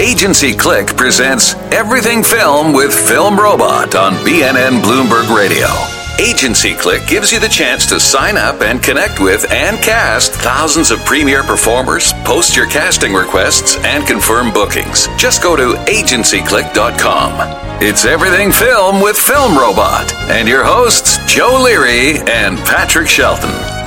Agency Click presents Everything Film with Film Robot on BNN Bloomberg Radio. Agency Click gives you the chance to sign up and connect with and cast thousands of premier performers, post your casting requests, and confirm bookings. Just go to agencyclick.com. It's Everything Film with Film Robot and your hosts, Joe Leary and Patrick Shelton.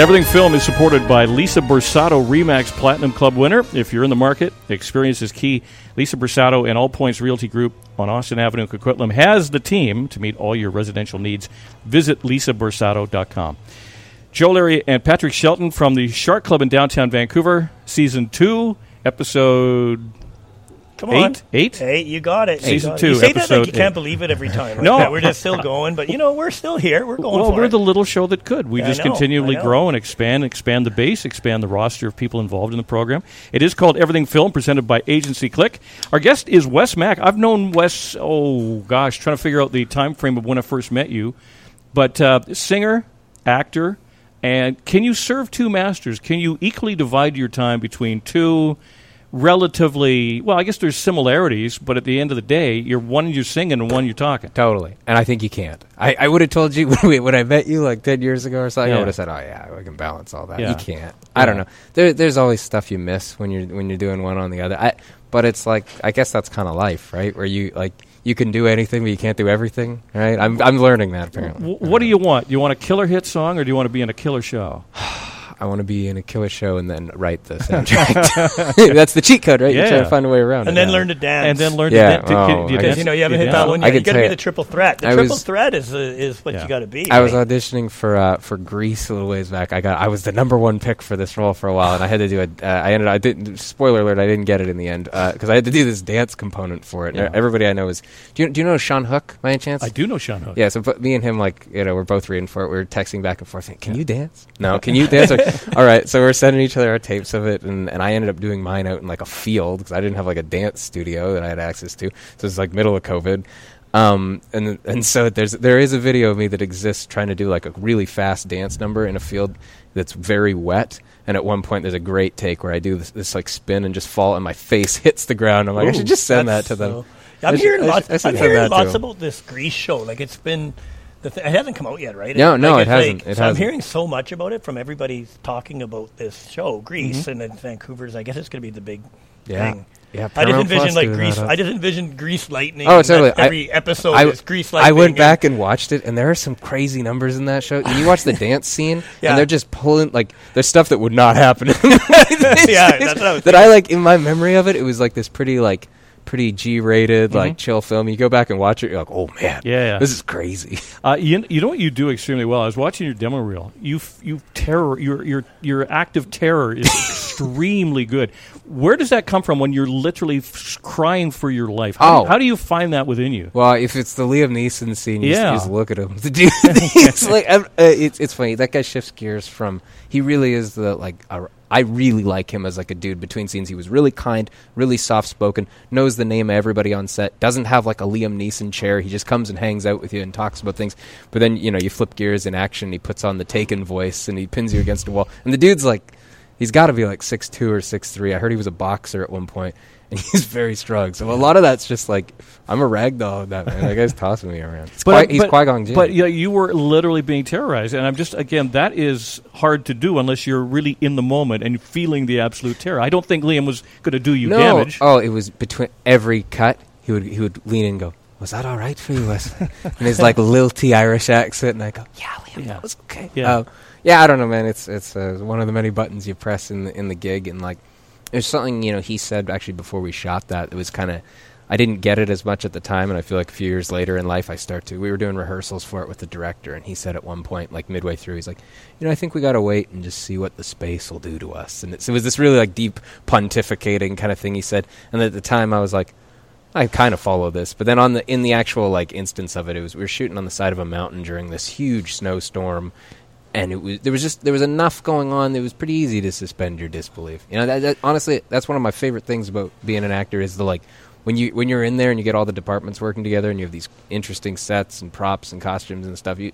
Everything Film is supported by Lisa Bursato Remax Platinum Club winner. If you're in the market, experience is key. Lisa Bursato and All Points Realty Group on Austin Avenue, in Coquitlam has the team to meet all your residential needs. Visit lisabursato.com. Joe Leary and Patrick Shelton from the Shark Club in downtown Vancouver, season two, episode Come on. eight. Eight. Eight, you got it. Season you got it. two, You say that like you can't believe it every time. Like No. that we're just still going, but you know we're still here. We're going Well, we're it. the little show that could. We I just know, continually grow and expand, expand the base, expand the roster of people involved in the program. It is called Everything Film, presented by Agency Click. Our guest is Wes Mack. I've known Wes. Oh gosh, trying to figure out the time frame of when I first met you. But uh, singer, actor, and can you serve two masters? Can you equally divide your time between two? Relatively well i guess there's similarities but at the end of the day you're one you're singing and one you're talking Totally. And I think you can't. I, I would have told you when, we, when I met you like 10 years ago or something, Yeah. I would have said, oh, yeah, I can balance all that. Yeah. You can't. I don't know. There, there's always stuff you miss when you're, when you're doing one on the other. I, but it's like, I guess that's kind of life, right? Where you, like, you can do anything, but you can't do everything, right? I'm, I'm learning that, apparently. W- what do you want? You want a killer hit song, or do you want to be in a killer show? I want to be in a killer show and then write the soundtrack. that's the cheat code, right? You're trying Yeah. to find a way around and it. then Yeah. learn to dance. and then learn Yeah, to, dan- to, oh, do I because dance? you know you haven't Do hit dance? that one I yet. can You got to tell be you- the triple threat. The I triple was- threat is uh, is what Yeah. you got to be. I was right? auditioning for uh, for Grease a little ways back. I got I was the number one pick for this role for a while, and I had to do a. Uh, I ended. I didn't. Spoiler alert: I didn't get it in the end because I had to do this dance component for it. Yeah. Everybody I know is. Do you do you know Sean Hook by any chance? I do know Sean Hook. Yeah, so but me and him, like, you know, we're both reading for it. We are texting back and forth. saying, Can you dance? No. Can you dance? All right. So we're sending each other our tapes of it, and, and I ended up doing mine out in like a field because I didn't have like a dance studio that I had access to. So it's like middle of COVID. Um, and and so there's there is a video of me that exists trying to do like a really fast dance number in a field that's very wet. And at one point, there's a great take where I do this, this like spin and just fall, and my face hits the ground. I'm like, I should just send that to them. so- I'm I should- hearing I should- lots. I should I'm hearing lots about this Grease show. Like it's been, th- it hasn't come out yet, right? No, no, Like, it hasn't. like- It so I'm hearing so much about it from everybody talking about this show, Grease, Mm-hmm. and then Vancouver's. I guess it's going to be the big Yeah. thing. Yeah, I just Paramount envision Plus like Grease. I just envision Grease lightning. Oh, totally. I- Every episode I, is Grease lightning. I went back and watched it, and there are some crazy numbers in that show. And you watch the dance scene, Yeah. and they're just pulling like there's stuff that would not happen. in the movie. Yeah, that's what I was that I like in my memory of it. It was like this pretty like pretty G-rated like chill film. You go back and watch it, you're like, oh man, Mm-hmm. Yeah, yeah. this is crazy. Uh, you, you know what you do extremely well. I was watching your demo reel. You f- you terror your your your active terror is extremely good. Where does that come from when you're literally f- crying for your life? How, do Oh. you, how do you find that within you? Well, if it's the Liam Neeson scene, you, Yeah. just, you just look at him. The dude, it's like uh, it's it's funny. That guy shifts gears from. He really is the like. A, I really like him as like a dude. Between scenes, he was really kind, really soft spoken, knows the name of everybody on set, doesn't have like a Liam Neeson chair. He just comes and hangs out with you and talks about things. But then you know you flip gears in action. He puts on the Taken voice and he pins you against a wall. And the dude's like. He's got to be like six two or six three. I heard he was a boxer at one point, he's very strong. So a lot of that's just like I'm a rag doll. That man, that guy's tossing me around. It's Qui- he's Qui Jinn. But yeah, you were literally being terrorized, and I'm just again that is hard to do unless you're really in the moment and feeling the absolute terror. I don't think Liam was going to do you no, damage. oh, it was between every cut. He would he would lean in and go, "Was that all right for you, Wes?" and his like lilty Irish accent, and I go, "Yeah, Liam, Yeah. that was okay." Yeah. Um, yeah, I don't know, man. It's it's uh, one of the many buttons you press in the in the gig, and like there's something you know he said actually before we shot that it was kind of. I didn't get it as much at the time, and I feel like a few years later in life I start to. We were doing rehearsals for it with the director, and he said at one point, like midway through, he's like, "You know, I think we got to wait and just see what the space will do to us." And it was this really like deep pontificating kind of thing he said. And at the time, I was like, I kind of follow this, but then on the in the actual like instance of it, it was we were shooting on the side of a mountain during this huge snowstorm, and it was there was just there was enough going on that it was pretty easy to suspend your disbelief. You know, that, that, honestly, that's one of my favorite things about being an actor is the like when you when you're in there and you get all the departments working together and you have these interesting sets and props and costumes and stuff. You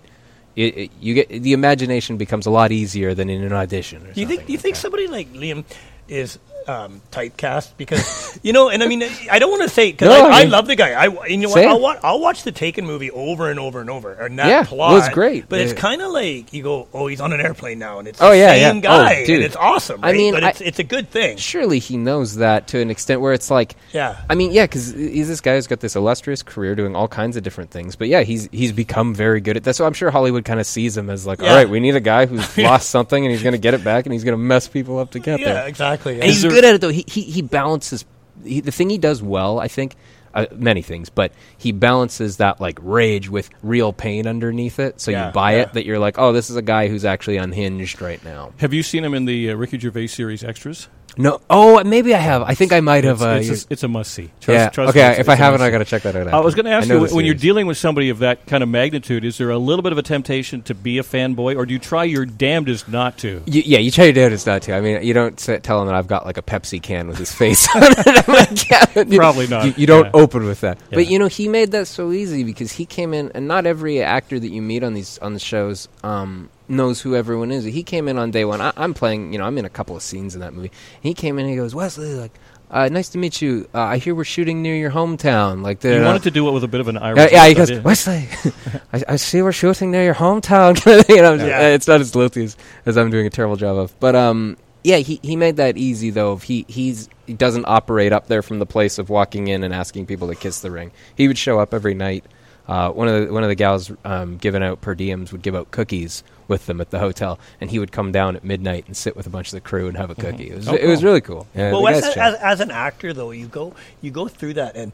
it, it, you get the imagination becomes a lot easier than in an audition. Or Do you think? Do you like think that. somebody like Liam is um, typecast because you know, and I mean, I don't want to say because No, I, I I love the guy. I you know what, I'll, wa- I'll watch the Taken movie over and over and over, and that Yeah, plot it's great. But it's kind of like you go, oh, he's on an airplane now, and it's Oh, the yeah, same yeah. guy, Oh, dude. and it's awesome. I mean, but I- it's it's a good thing. Surely he knows that to an extent where it's like, Yeah. I mean, yeah, because he's this guy who's got this illustrious career doing all kinds of different things. But yeah, he's he's become very good at that. So I'm sure Hollywood kind of sees him as like, Yeah. all right, we need a guy who's lost something and he's going to get it back and he's going to mess people up to get that. Yeah, there. exactly. And he's there- good at it though. He he, he balances he, the thing he does well. I think uh, many things, but he balances that like rage with real pain underneath it. So Yeah, you buy yeah. it that you're like, oh, this is a guy who's actually unhinged right now. Have you seen him in the uh, Ricky Gervais series Extras? No, oh, maybe I have. I think I might have. It's, Uh, it's, a, it's a must see. Trust, yeah. okay, if I haven't, I got to check that out. I was going to ask you when you're dealing with somebody of that kind of magnitude, is there a little bit of a temptation to be a fanboy, or do you try your damnedest not to? You, yeah, you try your damnedest not to. I mean, you don't tell him that I've got like a Pepsi can with his face on it. Like, yeah, you- Probably not. You, you don't Yeah. open with that. Yeah. But you know, he made that so easy because he came in, and not every actor that you meet on these on the shows um, knows who everyone is. He came in on day one. I, I'm playing. You know, I'm in a couple of scenes in that movie. He came in and he goes, Wesley, like. Uh, nice to meet you. Uh, I hear we're shooting near your hometown. Like the, You uh, wanted to do it with a bit of an Irish. yeah, yeah, he goes, idea. Wesley, I, I see we're shooting near your hometown. kind of thing. And I'm just, Yeah. uh, It's not as guilty as, as I'm doing a terrible job of. But um, yeah, he, he made that easy though. If he he's he doesn't operate up there from the place of walking in and asking people to kiss the ring. He would show up every night. Uh, one of the one of the gals um, giving out per diems would give out cookies with them at the hotel, and he would come down at midnight and sit with a bunch of the crew and have a cookie. It was Oh, it was really cool. Yeah, well, the Wes, guy's as, as, as an actor, though, you go you go through that, and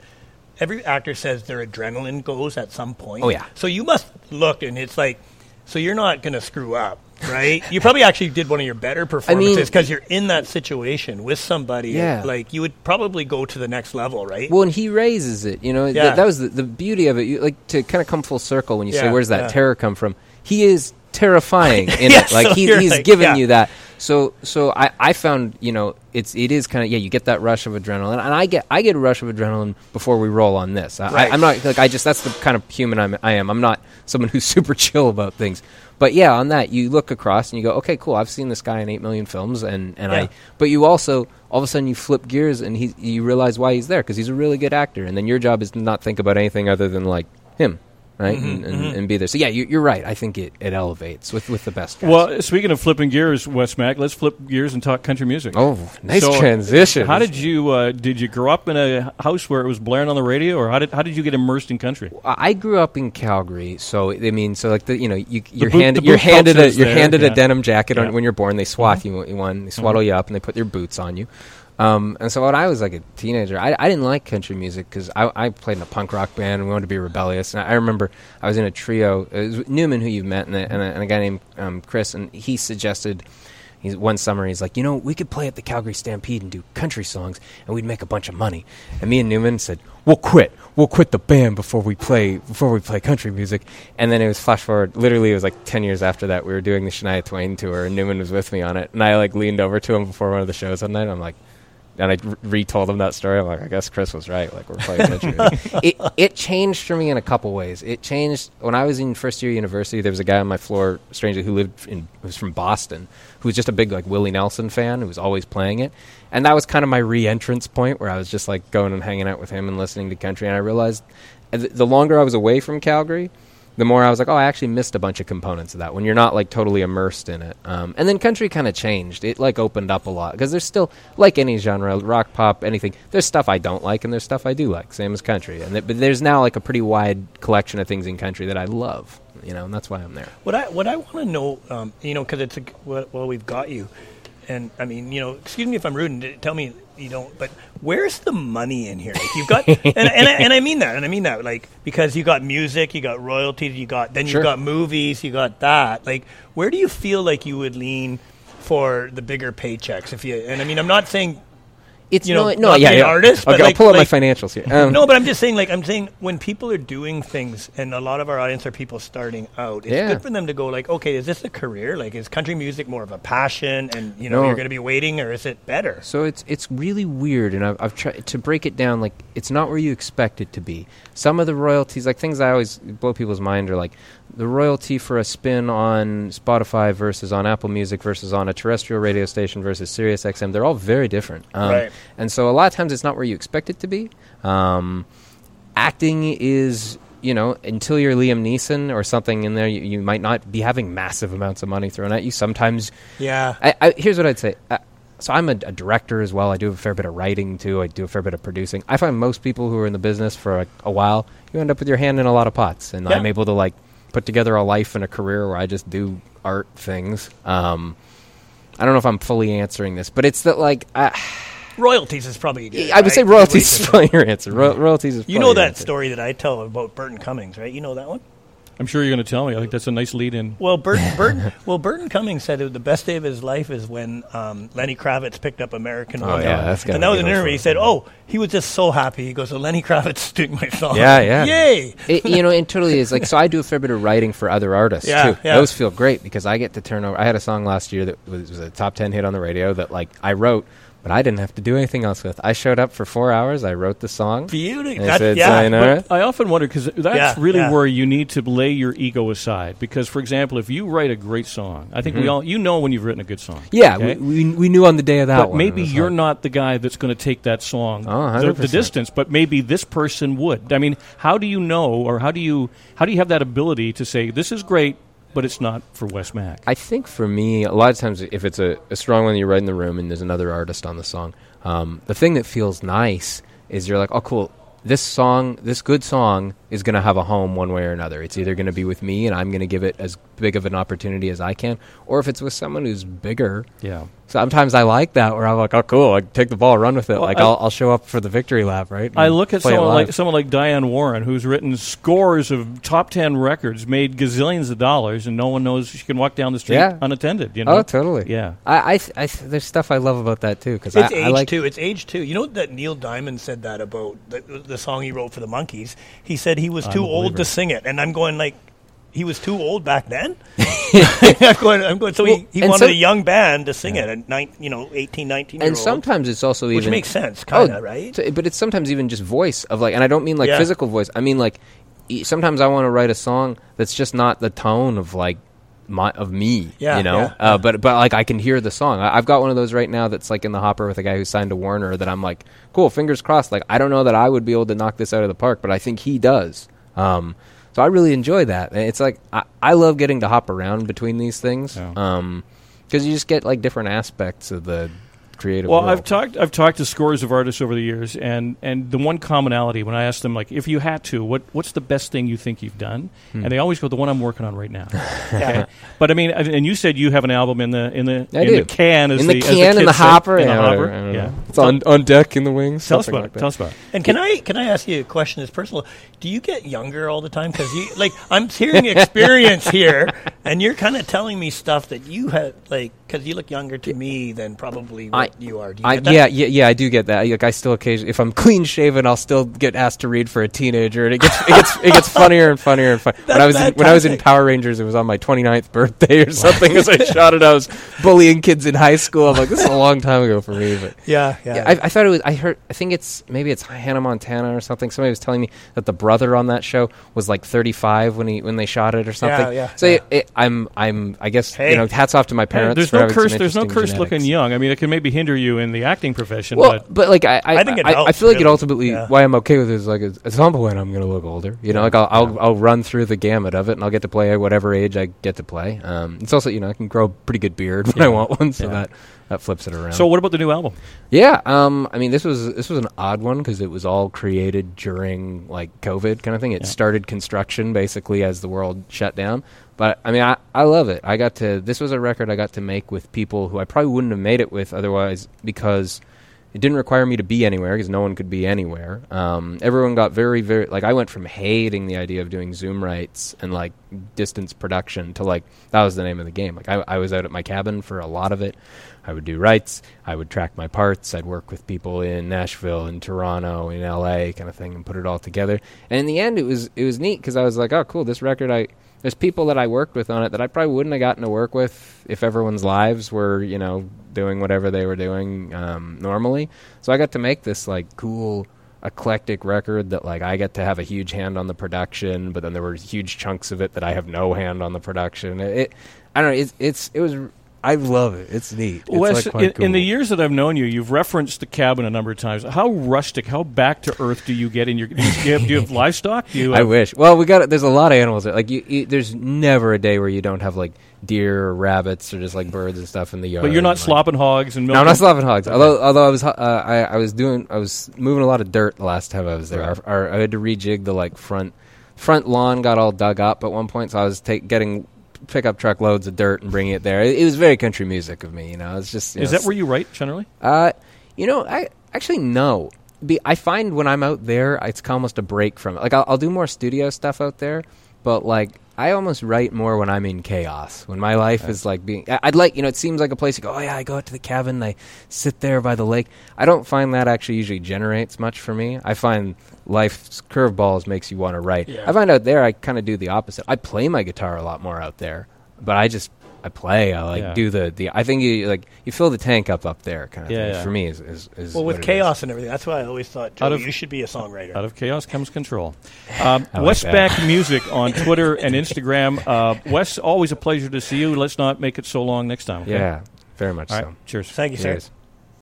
every actor says their adrenaline goes at some point. Oh, yeah. So you must look, and it's like, so you're not going to screw up, right? you probably actually did one of your better performances because you're in that situation with somebody. Yeah. Like you would probably go to the next level, right? Well, and he raises it. You know, Th- that was the, the beauty of it. You, like to kind of come full circle when you say, Yeah, "Where's that yeah. terror come from?" He is terrifying in Yeah, it. Like so he, he's like- giving yeah. you that. So, so I, I found you know it's it is kind of yeah you get that rush of adrenaline, and I get I get a rush of adrenaline before we roll on this. I, Right. I, I'm not like I just that's the kind of human I'm, I am. I'm not someone who's super chill about things. But yeah, on that you look across and you go, okay, cool. I've seen this guy in eight million films, and and Yeah. I. But you also all of a sudden you flip gears and he you realize why he's there because he's a really good actor, and then your job is to not think about anything other than like him, right, Mm-hmm, and, and, and be there. So yeah, you, you're right. I think it, it elevates with with the best. Guys. Well, speaking of flipping gears, Wes Mack, let's flip gears and talk country music. oh, nice So, transition. How did you uh, did you grow up in a house where it was blaring on the radio, or how did how did you get immersed in country? I grew up in Calgary, so I mean, so like the you know you you're boot- handed you're handed a you're there, handed yeah. a denim jacket Yeah. Mm-hmm. on, when you're born. They swath you you one, they swaddle you up, and they put their boots on you. Um, and so when I was like a teenager, I, I didn't like country music because I, I played in a punk rock band and we wanted to be rebellious. And I, I remember I was in a trio. It was Newman, who you've met, and a, and a, and a guy named um, Chris, and he suggested. He's, one summer, he's like, you know, we could play at the Calgary Stampede and do country songs, and we'd make a bunch of money. And me and Newman said, we'll quit. We'll quit the band before we play before we play country music. And then it was flash forward. Literally, it was like ten years after that. We were doing the Shania Twain tour, and Newman was with me on it. And I like leaned over to him before one of the shows one night. And I'm like, and I re- retold him that story. I'm like, I guess Chris was right. Like we're playing country. it it changed for me in a couple ways. It changed when I was in first year university. There was a guy on my floor, strangely, who lived in who was from Boston, who was just a big like Willie Nelson fan, who was always playing it. And that was kind of my re-entrance point, where I was just like going and hanging out with him and listening to country. And I realized uh, the longer I was away from Calgary, the more I was like, oh, I actually missed a bunch of components of that when you're not like totally immersed in it. Um, and then country kind of changed. It like opened up a lot because there's still like any genre, rock, pop, anything. There's stuff I don't like and there's stuff I do like. Same as country. And th- but there's now like a pretty wide collection of things in country that I love. You know, and that's why I'm there. What I what I want to know, um, you know, because it's a, well, well, we've got you, and I mean, you know, excuse me if I'm rude, and tell me you don't, but where's the money in here? Like you've got, and, and, I, and I mean that, and I mean that, like because you got music, you got royalties, you got then you Sure. got movies, you got that. Like, where do you feel like you would lean for the bigger paychecks? If you, and I mean, I'm not saying it's you know, no, no, not yeah, be an yeah. artist, Okay, but I'll like- pull up like- my financials here. Um, no, but I'm just saying, like, I'm saying when people are doing things, and a lot of our audience are people starting out, it's Yeah. good for them to go, like, okay, is this a career? Like, is country music more of a passion, and you know, No. you're going to be waiting, or is it better? So it's it's really weird, and I've, I've tried to break it down. Like it's not where you expect it to be. Some of the royalties, like things I always blow people's mind, are like the royalty for a spin on Spotify versus on Apple Music versus on a terrestrial radio station versus Sirius XM. They're all very different, um, Right. and so a lot of times it's not where you expect it to be. Um, acting is. You know, until you're Liam Neeson or something in there, you, you might not be having massive amounts of money thrown at you. Sometimes Yeah. I, I, here's what I'd say. Uh, so I'm a, a director as well. I do a fair bit of writing too. I do a fair bit of producing. I find most people who are in the business for a, a while, you end up with your hand in a lot of pots, and Yeah. I'm able to like put together a life and a career where I just do art things. Um, I don't know if I'm fully answering this, but it's that like I, royalties is probably good. I would say royalties is probably your answer. Ro- royalties is You probably know that answer. story that I tell about Burton Cummings, right? You know that one? I'm sure you're going to tell me. I think that's a nice lead in. Well, Burton, Burton, well, Burton Cummings said the best day of his life is when um, Lenny Kravitz picked up American Oh, Woman. yeah, that's and that was an no interview. He said, "Oh, he was just so happy." He goes, "So Lenny Kravitz is doing my song." Yeah, yeah. Yay! it, you know, it totally is. Like, so I do a fair bit of writing for other artists Yeah, too. yeah. Those feel great because I get to turn over. I had a song last year that was, was a top ten hit on the radio that like I wrote, but I didn't have to do anything else with. I showed up for four hours. I wrote the song. Beauty. I That, said, yeah. sign but- I often wonder because that's Yeah, really yeah. where you need to lay your ego aside. Because, for example, if you write a great song, I think we all you know when you've written a good song. Mm-hmm. Yeah, okay? we, we we knew on the day of that but one. maybe you're like- not the guy that's going to take that song Oh, the, the distance. But maybe this person would. I mean, how do you know, or how do you how do you have that ability to say this is great, but it's not for Wes Mack? I think for me, a lot of times, if it's a, a strong one, you're right in the room, and there's another artist on the song. Um, the thing that feels nice is you're like, oh, cool. This song, this good song, is going to have a home one way or another. It's either going to be with me, and I'm going to give it as big of an opportunity as I can, or if it's with someone who's bigger. yeah. Sometimes I like that, where I'm like, oh, cool. I take the ball, run with it. Well, like I- I'll, I'll show up for the victory lap, right? I look at someone like someone like Diane Warren, who's written scores of top ten records, made gazillions of dollars, and no one knows she can walk down the street Yeah. unattended. You know? Oh, totally. Yeah. I, I, I there's stuff I love about that too because It's I, age I like too. It's age too. You know that Neil Diamond said that about the, the song he wrote for the Monkees. He said he was I'm too old to sing it, and I'm going like, he was too old back then. I'm going. I'm going. So Well, he, he wanted some- a young band to sing it at nine, you know, 18, 19 year and old. sometimes it's also which even makes sense, kind of, Oh, right? t- but it's sometimes even just voice of like, and I don't mean like Yeah. physical voice. I mean like, sometimes I want to write a song that's just not the tone of like my of me. Yeah, you know. yeah, uh, But but like I can hear the song. I, I've got one of those right now that's like in the hopper with a guy who signed to Warner. That I'm like, cool. Fingers crossed. Like I don't know that I would be able to knock this out of the park, but I think he does. Um, so I really enjoy that. It's like I, I love getting to hop around between these things. Yeah. Um, because you just get like different aspects of the creative. Well, world. I've talked I've talked to scores of artists over the years, and, and the one commonality when I ask them like, if you had to, what what's the best thing you think you've done? Hmm. And they always go, the one I'm working on right now. okay? But I mean, and and you said you have an album in the in the I in do. the can, as in the the, as can, in the hopper, in the yeah, hopper. whatever, yeah. It's on on deck in the wings. Tell us about like it. Tell us about it. And can I can I ask you a question that's personal? Do you get younger all the time? Because you like I'm hearing experience here, and you're kind of telling me stuff that you had like because you look younger to me than probably what you are. Do you I, get that? yeah, yeah, yeah, I do get that. Like, I still occasionally, if I'm clean shaven, I'll still get asked to read for a teenager, and it gets it gets it gets funnier and funnier and fun. when I was in, when I was in. Power Rangers, it was on my 29th birthday or something. as I shot it, I was bullying kids in high school. I'm like, this is a long time ago for me, but yeah, yeah. Yeah, I, I thought it was. I heard. I think it's maybe it's Hannah Montana or something. Somebody was telling me that the brother on that show was like 35 when he when they shot it or something. yeah, so yeah. It, it, I'm I'm I guess Hey. you know hats off to my Hey, parents. there's for no having some curse. There's no interesting curse looking young. I mean, it can maybe hinder you in the acting profession, Well, but but, like I, I, I think it I, I feel like it ultimately Yeah. why I'm okay with it is like at some point I'm going to look older. You know, like I'll, I'll I'll run through the gamut of it, and I'll get to play at whatever age I get to play. Um, it's also you know I can grow a pretty good beard when I want one, so that that flips it around. so what about the new album? Yeah, um, I mean, this was this was an odd one because it was all created during like COVID kind of thing. It started construction basically as the world shut down. But I mean, I, I love it. I got to this was a record I got to make with people who I probably wouldn't have made it with otherwise because it didn't require me to be anywhere because no one could be anywhere. Um, everyone got very, very like I went from hating the idea of doing Zoom writes and like distance production to like that was the name of the game. Like I, I was out at my cabin for a lot of it. I would do writes. I would track my parts. I'd work with people in Nashville, in Toronto, in LA, kind of thing, and put it all together. And in the end, it was it was neat because I was like, oh, cool, this record I there's people that I worked with on it that I probably wouldn't have gotten to work with if everyone's lives were, you know, doing whatever they were doing um, normally. So I got to make this like cool, eclectic record that like I get to have a huge hand on the production, but then there were huge chunks of it that I have no hand on the production. It, it I don't know. It's it's it was I love it. It's neat. It's Wes, like quite in, cool. in the years that I've known you, you've referenced the cabin a number of times. How rustic, how back to earth do you get in your? Do you have, do you have livestock? Do you I wish. Well, we got there's a lot of animals. there. Like you, you, there's never a day where you don't have like deer or rabbits or just like birds and stuff in the yard. but you're not and, like- slopping hogs and No. I'm not slopping hogs. Although, although I was, uh, I, I was doing, I was moving a lot of dirt the last time I was there. Right. Our, our, I had to rejig the like front, front lawn got all dug up at one point, so I was take, getting pickup truck loads of dirt and bringing it there. It, it was very country music of me, you know. It's just is know, that where you write generally? uh, you know, I actually no. Be, I find when I'm out there, it's almost a break from it. Like I'll, I'll do more studio stuff out there, but like I almost write more when I'm in chaos. When my life is like being, I- I'd like you know, it seems like a place to go. Oh yeah, I go out to the cabin, I sit there by the lake. I don't find that actually usually generates much for me. I find life's curveballs makes you want to write. Yeah. I find out there, I kind of do the opposite. I play my guitar a lot more out there, but I just. I play. I like Yeah. do the, the. I think you like you fill the tank up up there, kind of Yeah, thing. yeah. For me, is, is, is Well, with it is. chaos and everything, that's why I always thought, Joe, Out of- you should be a songwriter. Out of chaos comes control. Um, I like Wes that. Mack Music on Twitter and Instagram. Uh, Wes, always a pleasure to see you. Let's not make it so long next time. okay? Yeah, very much All right. so. Cheers. Thank you, sir. Cheers.